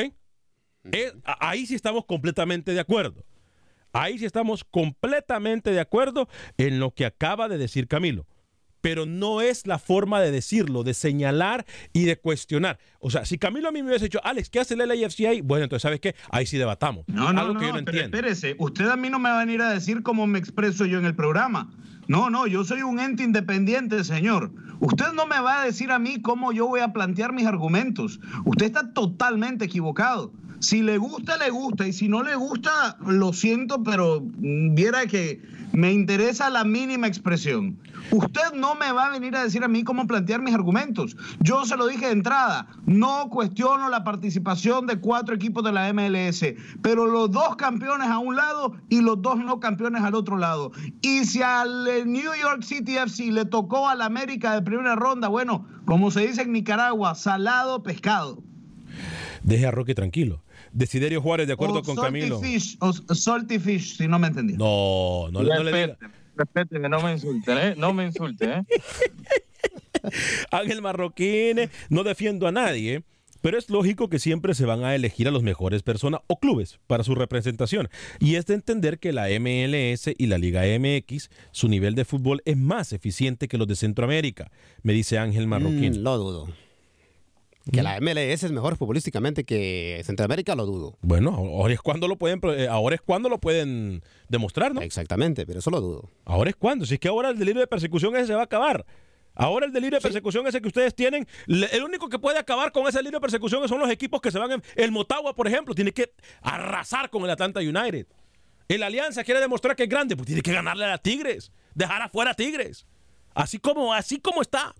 Eh, ahí sí estamos completamente de acuerdo. Ahí sí estamos completamente de acuerdo en lo que acaba de decir Camilo. Pero no es la forma de decirlo, de señalar y de cuestionar. O sea, si Camilo a mí me hubiese dicho, Alex, ¿qué hace el LAFC ahí? Bueno, entonces, ¿sabes qué? Ahí sí debatamos. No, no, Algo no, que yo no pero entiendo. espérese, usted a mí no me va a venir a decir cómo me expreso yo en el programa. No, no, yo soy un ente independiente, señor. Usted no me va a decir a mí cómo yo voy a plantear mis argumentos. Usted está totalmente equivocado. Si le gusta, le gusta. Y si no le gusta, lo siento, pero mm, viera que me interesa la mínima expresión. Usted no me va a venir a decir a mí cómo plantear mis argumentos. Yo se lo dije de entrada, no cuestiono la participación de cuatro equipos de la MLS, pero los dos campeones a un lado y los dos no campeones al otro lado. Y si al eh, New York City FC le tocó al América de primera ronda, bueno, como se dice en Nicaragua, salado pescado. Deje a Roque tranquilo. Desiderio Juárez, de acuerdo O con salty Camilo. Fish, o salty fish, si no me entendí. No, no, le- no le diga. Respete, respete, que no me insulten, ¿eh? No me insulten, ¿eh? *laughs* Ángel Marroquín, no defiendo a nadie, pero es lógico que siempre se van a elegir a las mejores personas o clubes para su representación. Y es de entender que la MLS y la Liga MX, su nivel de fútbol es más eficiente que los de Centroamérica, me dice Ángel Marroquín. Mm, lo dudo. Que la MLS es mejor futbolísticamente que Centroamérica, lo dudo. Bueno, ahora es cuando lo pueden, eh, ahora es cuando lo pueden demostrar, ¿no? Exactamente, pero eso lo dudo. Ahora es cuando, si es que ahora el delirio de persecución ese se va a acabar. Ahora el delirio de persecución ese que ustedes tienen, el único que puede acabar con ese delirio de persecución son los equipos que se van en el Motagua, por ejemplo, tiene que arrasar con el Atlanta United. El Alianza quiere demostrar que es grande, pues tiene que ganarle a las Tigres, dejar afuera a Tigres. Así como así como está.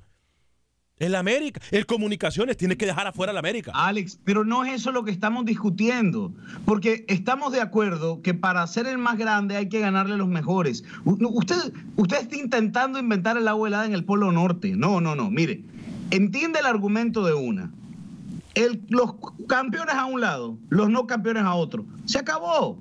El América, el Comunicaciones tiene que dejar afuera al América. Alex, pero no es eso lo que estamos discutiendo, porque estamos de acuerdo que para ser el más grande hay que ganarle a los mejores. Usted, usted está intentando inventar el agua helada en el Polo Norte. No, no, no. Mire, entiende el argumento de una. El- los campeones a un lado, los no campeones a otro. Se acabó.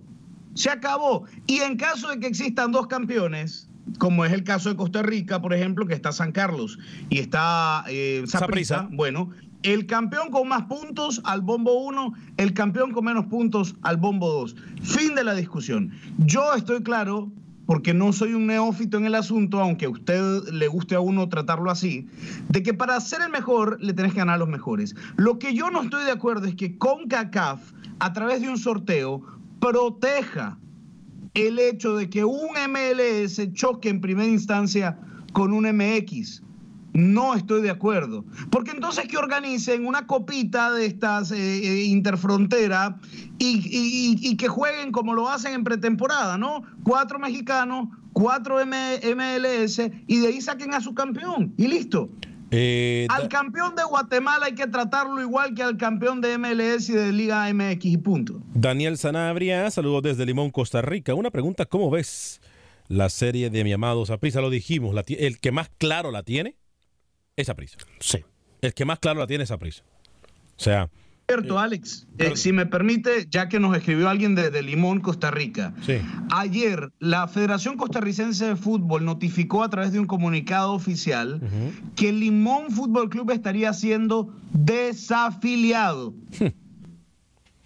Se acabó. Y en caso de que existan dos campeones, como es el caso de Costa Rica, por ejemplo, que está San Carlos y está eh, Saprissa. Bueno, el campeón con más puntos al bombo 1, el campeón con menos puntos al bombo 2. Fin de la discusión. Yo estoy claro, porque no soy un neófito en el asunto, aunque a usted le guste a uno tratarlo así, de que para ser el mejor le tenés que ganar a los mejores. Lo que yo no estoy de acuerdo es que CONCACAF, a través de un sorteo, proteja el hecho de que un MLS choque en primera instancia con un MX. No estoy de acuerdo. Porque entonces que organicen una copita de estas eh, eh, interfrontera y, que jueguen como lo hacen en pretemporada, ¿no? Cuatro mexicanos, cuatro MLS y de ahí saquen a su campeón y listo. Eh, Al campeón de Guatemala hay que tratarlo igual que al campeón de MLS y de Liga MX y punto. Daniel Sanabria, saludos desde Limón, Costa Rica. Una pregunta, ¿cómo ves la serie de mi amado Saprisa? Lo dijimos, la el que más claro la tiene es Saprisa. Sí. El que más claro la tiene es Saprisa. O sea, Cierto, Alex. Eh, si me permite, ya que nos escribió alguien de, de Limón, Costa Rica. sí. Ayer, la Federación Costarricense de Fútbol notificó a través de un comunicado oficial que Limón Fútbol Club estaría siendo desafiliado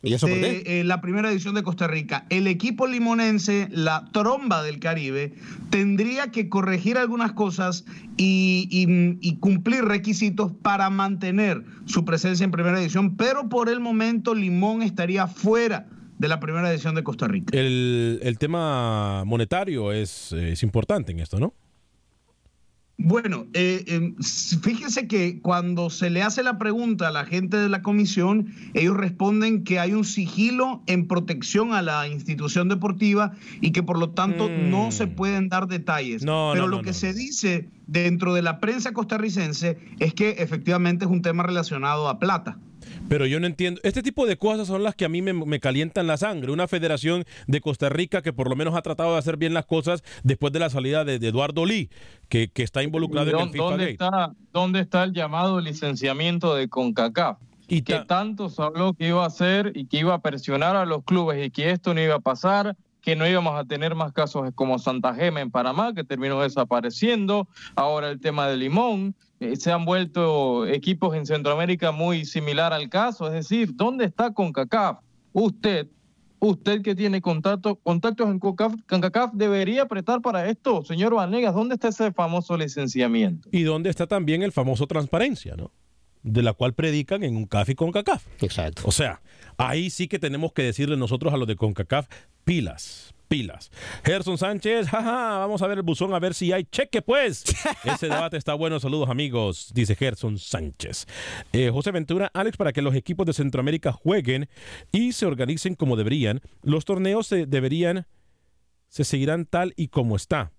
¿Y eso por de qué? eh, la primera edición de Costa Rica. El equipo limonense, la tromba del Caribe, tendría que corregir algunas cosas y, y- y cumplir requisitos para mantener su presencia en primera edición, pero por el momento Limón estaría fuera de la primera edición de Costa Rica. El, el tema monetario es, es importante en esto, ¿no? Bueno, eh, eh, s- fíjense que cuando se le hace la pregunta a la gente de la comisión, ellos responden que hay un sigilo en protección a la institución deportiva y que por lo tanto no se pueden dar detalles. Mm. No, Pero no, lo no, que se dice dentro de la prensa costarricense es que efectivamente es un tema relacionado a plata. Pero yo no entiendo. Este tipo de cosas son las que a mí me, me calientan la sangre. Una federación de Costa Rica que por lo menos ha tratado de hacer bien las cosas después de la salida de, de Eduardo Lee, que, que está involucrado en el ¿Dó- FIFA ¿Dónde Gate. está, ¿Dónde está el llamado licenciamiento de CONCACAF? Y que tanto se habló que iba a hacer y que iba a presionar a los clubes y que esto no iba a pasar, que no íbamos a tener más casos como Santa Gema en Panamá, que terminó desapareciendo. Ahora el tema de Limón. Eh, se han vuelto equipos en Centroamérica muy similar al caso. Es decir, ¿dónde está CONCACAF? Usted, usted que tiene contacto, contactos en CONCACAF, CONCACAF debería apretar para esto. Señor Vanegas, ¿dónde está ese famoso licenciamiento? Y dónde está también el famoso transparencia, ¿no? De la cual predican en un CAF y CONCACAF. Exacto. O sea, ahí sí que tenemos que decirle nosotros a los de CONCACAF, pilas, pilas. Gerson Sánchez, *laughs* jaja, vamos a ver el buzón a ver si hay cheque, pues. *laughs* Ese debate está bueno. Saludos, amigos, dice Gerson Sánchez. Eh, José Ventura, Alex, para que los equipos de Centroamérica jueguen y se organicen como deberían, los torneos se deberían, se seguirán tal y como está.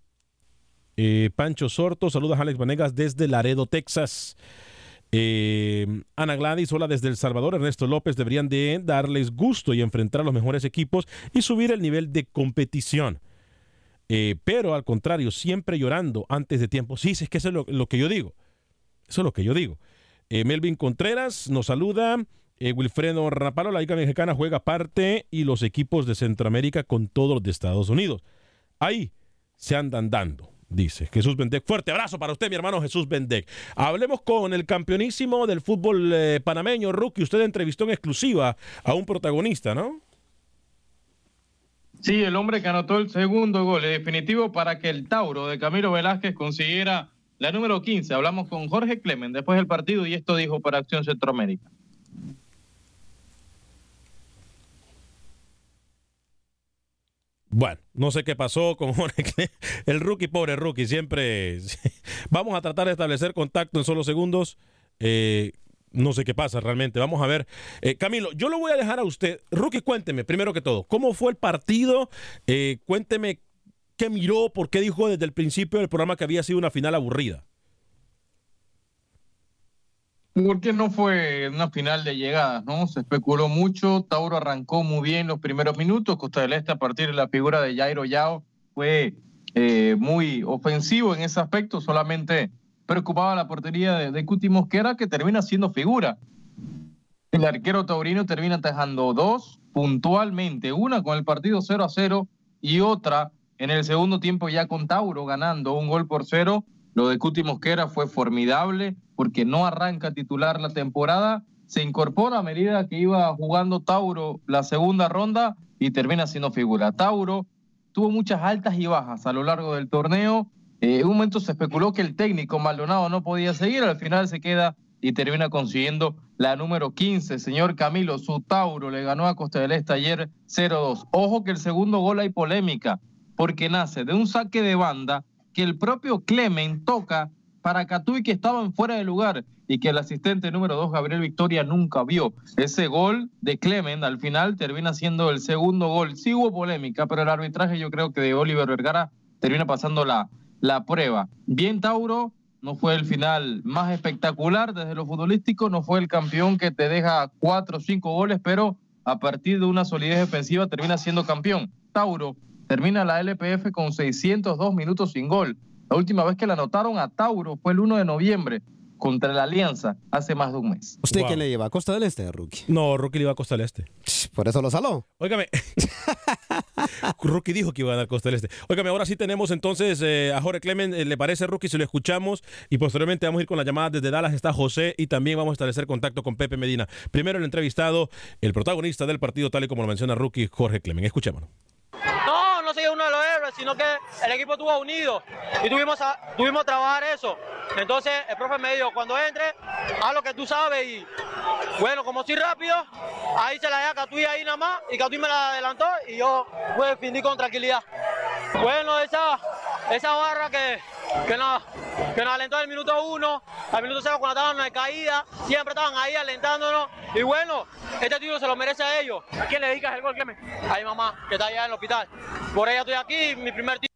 Eh, Pancho Sorto, saludos a Alex Vanegas desde Laredo, Texas. Eh, Ana Gladys, hola desde El Salvador. Ernesto López deberían de darles gusto y enfrentar a los mejores equipos y subir el nivel de competición. Eh, pero al contrario, siempre llorando antes de tiempo. Sí, es que eso es lo, lo que yo digo. Eso es lo que yo digo. Eh, Melvin Contreras nos saluda. Eh, Wilfredo Rapalo, la Liga Mexicana juega parte y los equipos de Centroamérica con todos los de Estados Unidos. Ahí se andan dando dice Jesús Bendec. Fuerte abrazo para usted, mi hermano Jesús Bendec. Hablemos con el campeonísimo del fútbol eh, panameño, Rookie. Usted entrevistó en exclusiva a un protagonista, ¿no? Sí, el hombre que anotó el segundo gol, el definitivo para que el Tauro de Camilo Velázquez consiguiera la número 15. Hablamos con Jorge Clemen después del partido y esto dijo para Acción Centroamérica. Bueno, no sé qué pasó con *laughs* Jorge. El rookie, pobre rookie, siempre. *laughs* Vamos a tratar de establecer contacto en solo segundos. Eh, no sé qué pasa realmente. Vamos a ver. Eh, Camilo, yo lo voy a dejar a usted. Rookie, cuénteme, primero que todo, ¿cómo fue el partido? Eh, cuénteme qué miró, por qué dijo desde el principio del programa que había sido una final aburrida. Porque no fue una final de llegadas, ¿no? Se especuló mucho, Tauro arrancó muy bien los primeros minutos, Costa del Este a partir de la figura de Jairo Yao fue eh, muy ofensivo en ese aspecto, solamente preocupaba la portería de, Cuti Mosquera que termina siendo figura. El arquero taurino termina atajando dos puntualmente, una con el partido 0 a 0 y otra en el segundo tiempo ya con Tauro ganando un gol por cero. Lo de Cuti Mosquera fue formidable porque no arranca titular la temporada, se incorpora a medida que iba jugando Tauro la segunda ronda y termina siendo figura. Tauro tuvo muchas altas y bajas a lo largo del torneo. Eh, en un momento se especuló que el técnico Maldonado no podía seguir, al final se queda y termina consiguiendo la número 15. Señor Camilo, su Tauro le ganó a Costa del Este ayer 0-2. Ojo que el segundo gol hay polémica, porque nace de un saque de banda que el propio Clemen toca para Catuy que estaban fuera de lugar y que el asistente número 2, Gabriel Victoria, nunca vio. Ese gol de Clemen al final termina siendo el segundo gol. Sí hubo polémica, pero el arbitraje yo creo que de Oliver Vergara termina pasando la, la prueba. Bien Tauro, no fue el final más espectacular desde lo futbolístico, no fue el campeón que te deja cuatro o cinco goles, pero a partir de una solidez defensiva termina siendo campeón. Tauro termina la LPF con 602 minutos sin gol. La última vez que la anotaron a Tauro fue el 1 de noviembre contra la Alianza hace más de un mes. ¿Usted quién le lleva? ¿A Costa del Este, Rookie? No, Rookie le iba a Costa del Este. Por eso lo saló. Óigame. *laughs* Rookie dijo que iba a dar Costa del Este. Óigame, ahora sí tenemos entonces eh, a Jorge Clemen. Eh, ¿Le parece, Rookie, si lo escuchamos? Y posteriormente vamos a ir con la llamada desde Dallas. Está José y también vamos a establecer contacto con Pepe Medina. Primero el entrevistado, el protagonista del partido, tal y como lo menciona Rookie, Jorge Clemen. Escuchémonos. No, soy uno de los héroes, sino que el equipo estuvo unido y tuvimos a, tuvimos a trabajar eso. Entonces el profe me dijo, cuando entre, haz lo que tú sabes y bueno, como soy rápido, ahí se la dejé a Catuí ahí nada más y Catuí me la adelantó y yo pude definir con tranquilidad. Bueno, esa, esa barra que, que, nos, que nos alentó del minuto uno al minuto cero cuando estaban de caída, siempre estaban ahí alentándonos y bueno, este título se lo merece a ellos. ¿A quién le dedicas el gol, Clemen? A mi mamá, que está allá en el hospital. Por ella estoy aquí, mi primer título.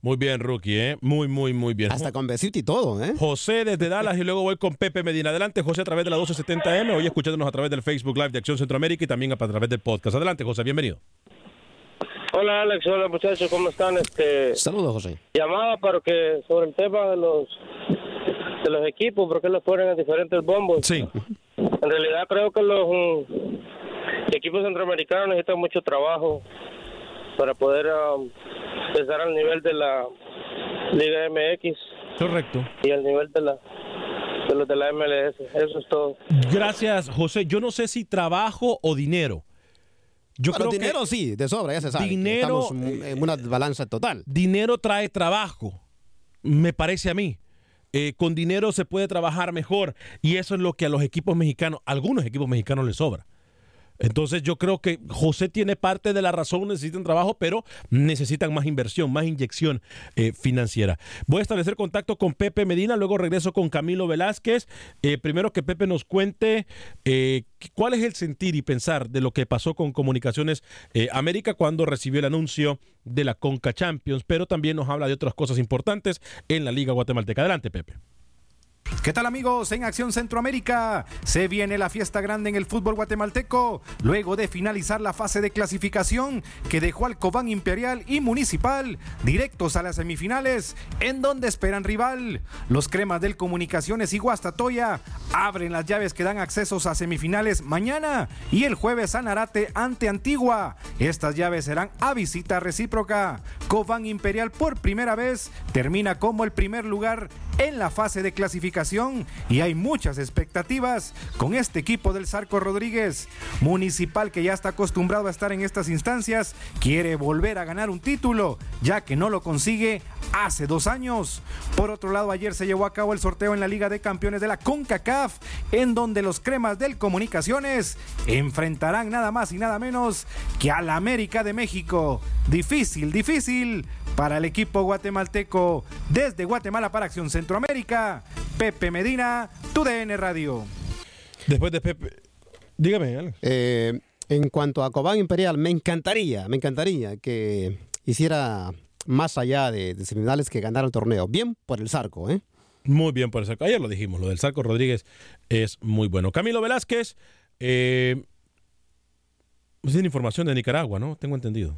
Muy bien, Rookie, ¿eh? Muy, muy, muy bien. Hasta con besito y todo, ¿eh? José desde Dallas y luego voy con Pepe Medina. Adelante, José, a través de la 1270M. Hoy escuchándonos a través del Facebook Live de Acción Centroamérica y también a través del podcast. Adelante, José, bienvenido. Hola Alex, hola muchachos, ¿cómo están? Este, Saludos, José. llamaba para que sobre el tema de los de los equipos, porque los ponen en diferentes bombos. Sí. En realidad creo que los mm, equipos centroamericanos necesitan mucho trabajo para poder um, estar al nivel de la Liga MX Correcto. y al nivel de la de los de la MLS. Eso es todo. Gracias, José. Yo no sé si trabajo o dinero. Yo Bueno, creo dinero que sí, de sobra, ya se sabe. dinero, estamos en una balanza total. dinero trae trabajo, me parece a mí. Eh, con dinero se puede trabajar mejor y eso es lo que a los equipos mexicanos, algunos equipos mexicanos les sobra. Entonces yo creo que José tiene parte de la razón, necesitan trabajo, pero necesitan más inversión, más inyección eh, financiera. Voy a establecer contacto con Pepe Medina, luego regreso con Camilo Velázquez. Eh, primero que Pepe nos cuente eh, cuál es el sentir y pensar de lo que pasó con Comunicaciones América cuando recibió el anuncio de la Conca Champions, pero también nos habla de otras cosas importantes en la Liga Guatemalteca. Adelante, Pepe. ¿Qué tal amigos? En Acción Centroamérica se viene la fiesta grande en el fútbol guatemalteco luego de finalizar la fase de clasificación que dejó al Cobán Imperial y Municipal directos a las semifinales en donde esperan rival. Los cremas del Comunicaciones y Guastatoya abren las llaves que dan accesos a semifinales mañana y el jueves Sanarate ante Antigua. Estas llaves serán a visita recíproca. Cobán Imperial por primera vez termina como el primer lugar en la fase de clasificación y hay muchas expectativas con este equipo del Zarco Rodríguez. Municipal que ya está acostumbrado a estar en estas instancias, quiere volver a ganar un título, ya que no lo consigue hace dos años. Por otro lado, ayer se llevó a cabo el sorteo en la Liga de Campeones de la CONCACAF, en donde los cremas del Comunicaciones enfrentarán nada más y nada menos que a la América de México. Difícil, difícil para el equipo guatemalteco. Desde Guatemala para Acción Centroamérica, Pepe Medina, TUDN Radio. Después de Pepe, dígame. Alex. Eh, en cuanto a Cobán Imperial, me encantaría, me encantaría que hiciera más allá de, de semifinales que ganara el torneo. Bien por el Zarco, ¿eh? Muy bien por el Zarco. Ayer lo dijimos, lo del Zarco Rodríguez es muy bueno. Camilo Velázquez, eh, tiene información de Nicaragua, ¿no? Tengo entendido.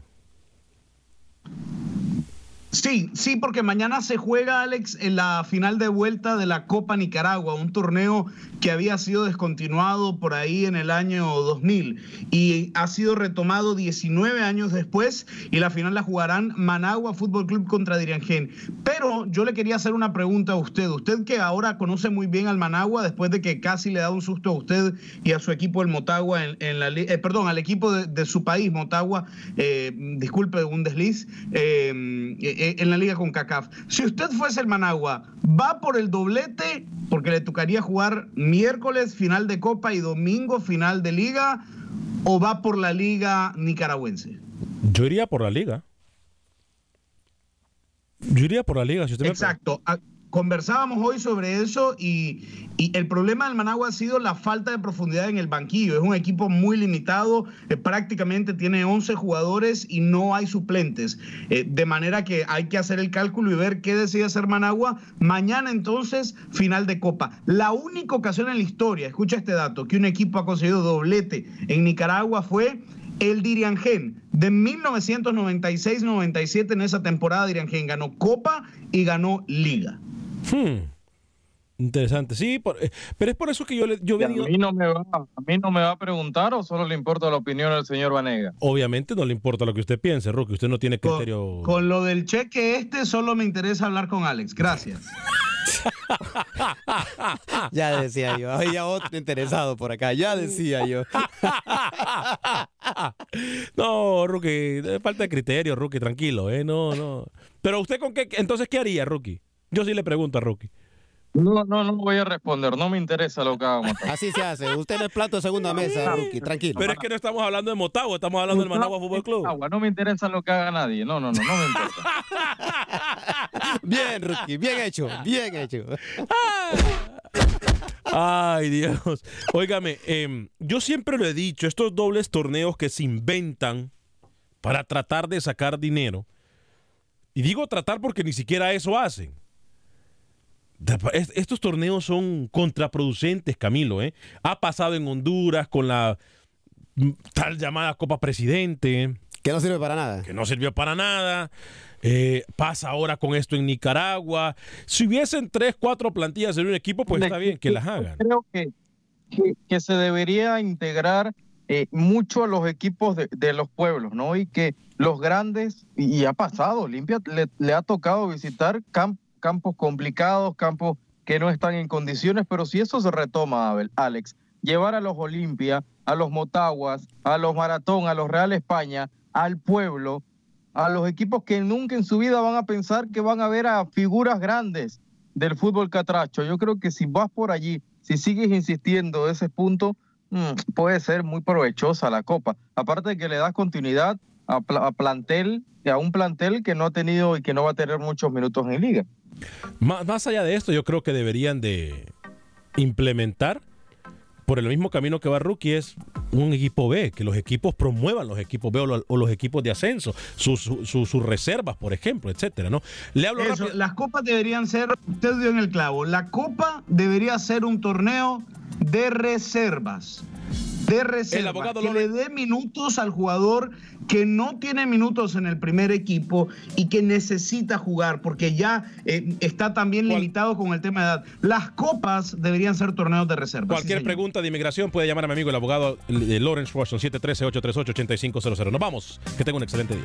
Sí, sí, porque mañana se juega, Alex, en la final de vuelta de la Copa Nicaragua, un torneo que había sido descontinuado por ahí en el año 2000 y ha sido retomado 19 años después y la final la jugarán Managua Fútbol Club contra Diriangén. Pero yo le quería hacer una pregunta a usted, usted que ahora conoce muy bien al Managua después de que casi le da un susto a usted y a su equipo el Motagua eh, perdón, al equipo de, de su país Motagua, eh, disculpe un desliz. Eh, en la liga con CACAF. Si usted fuese el Managua, ¿va por el doblete? Porque le tocaría jugar miércoles final de Copa y domingo final de liga. ¿O va por la liga nicaragüense? Yo iría por la liga. Yo iría por la liga. Si usted me- Exacto. Conversábamos hoy sobre eso y, el problema del Managua ha sido la falta de profundidad en el banquillo. Es un equipo muy limitado, eh, prácticamente tiene 11 jugadores y no hay suplentes. Eh, de manera que hay que hacer el cálculo y ver qué decide hacer Managua. Mañana entonces, final de Copa. La única ocasión en la historia, escucha este dato, que un equipo ha conseguido doblete en Nicaragua fue el Diriangén de 1996-97 en esa temporada Diriangén ganó Copa y ganó Liga. Hmm. Interesante, sí, por- eh, pero es por eso que yo, le, yo a, mí no me va, a mí no me va a preguntar o solo le importa la opinión del señor Vanega. Obviamente no le importa lo que usted piense, Roque, usted no tiene criterio. Con lo del cheque este solo me interesa hablar con Alex. Gracias. *laughs* Ya decía yo, había otro interesado por acá, ya decía yo. *laughs* No, Rookie, falta de criterio, Rookie, tranquilo, ¿eh? No, no. Pero usted con qué, entonces, ¿qué haría, Rookie? Yo sí le pregunto a Rookie. No, no, no voy a responder, no me interesa lo que hagamos. Así se hace. Usted en el plato de segunda mesa, Rookie, tranquilo. Pero es que no estamos hablando de Motagua, estamos hablando del Managua Fútbol Club. Agua, no me interesa lo que haga nadie, no, no, no, no me importa. *laughs* Bien, Rookie, bien hecho, bien hecho. Ay, Dios. Óigame, em, yo siempre lo he dicho, estos dobles torneos que se inventan para tratar de sacar dinero, y digo tratar porque ni siquiera eso hacen. Estos torneos son contraproducentes, Camilo. ¿eh? Ha pasado en Honduras con la tal llamada Copa Presidente. Que no sirve para nada. Que no sirvió para nada. Eh, pasa ahora con esto en Nicaragua. Si hubiesen tres, cuatro plantillas en un equipo, pues está bien que las hagan. Creo que, que, que se debería integrar eh, mucho a los equipos de, de los pueblos, ¿no? Y que los grandes, y, y ha pasado, Olimpia le, le ha tocado visitar cam- campos complicados, campos que no están en condiciones, pero si eso se retoma, Abel, Alex, llevar a los Olimpia, a los Motaguas, a los Maratón, a los Real España, al pueblo, a los equipos que nunca en su vida van a pensar que van a ver a figuras grandes del fútbol catracho. Yo creo que si vas por allí, si sigues insistiendo ese punto, mm, puede ser muy provechosa la Copa. Aparte de que le das continuidad a, a plantel, a un plantel que no ha tenido y que no va a tener muchos minutos en liga. Más, más allá de esto, yo creo que deberían de implementar por el mismo camino que va Rookie es un equipo B, que los equipos promuevan los equipos B o, lo- o los equipos de ascenso, sus, sus- sus reservas, por ejemplo, etcétera, ¿no? Le hablo Eso, las copas deberían ser, usted dio en el clavo, la copa debería ser un torneo de reservas. De abogado que le dé minutos al jugador que no tiene minutos en el primer equipo y que necesita jugar, porque ya eh, está también limitado con el tema de edad. Las copas deberían ser torneos de reservas. Cualquier pregunta de inmigración puede llamar a mi amigo el abogado eh, Lawrence Watson, 713-838-8500. Nos vamos. Que tenga un excelente día.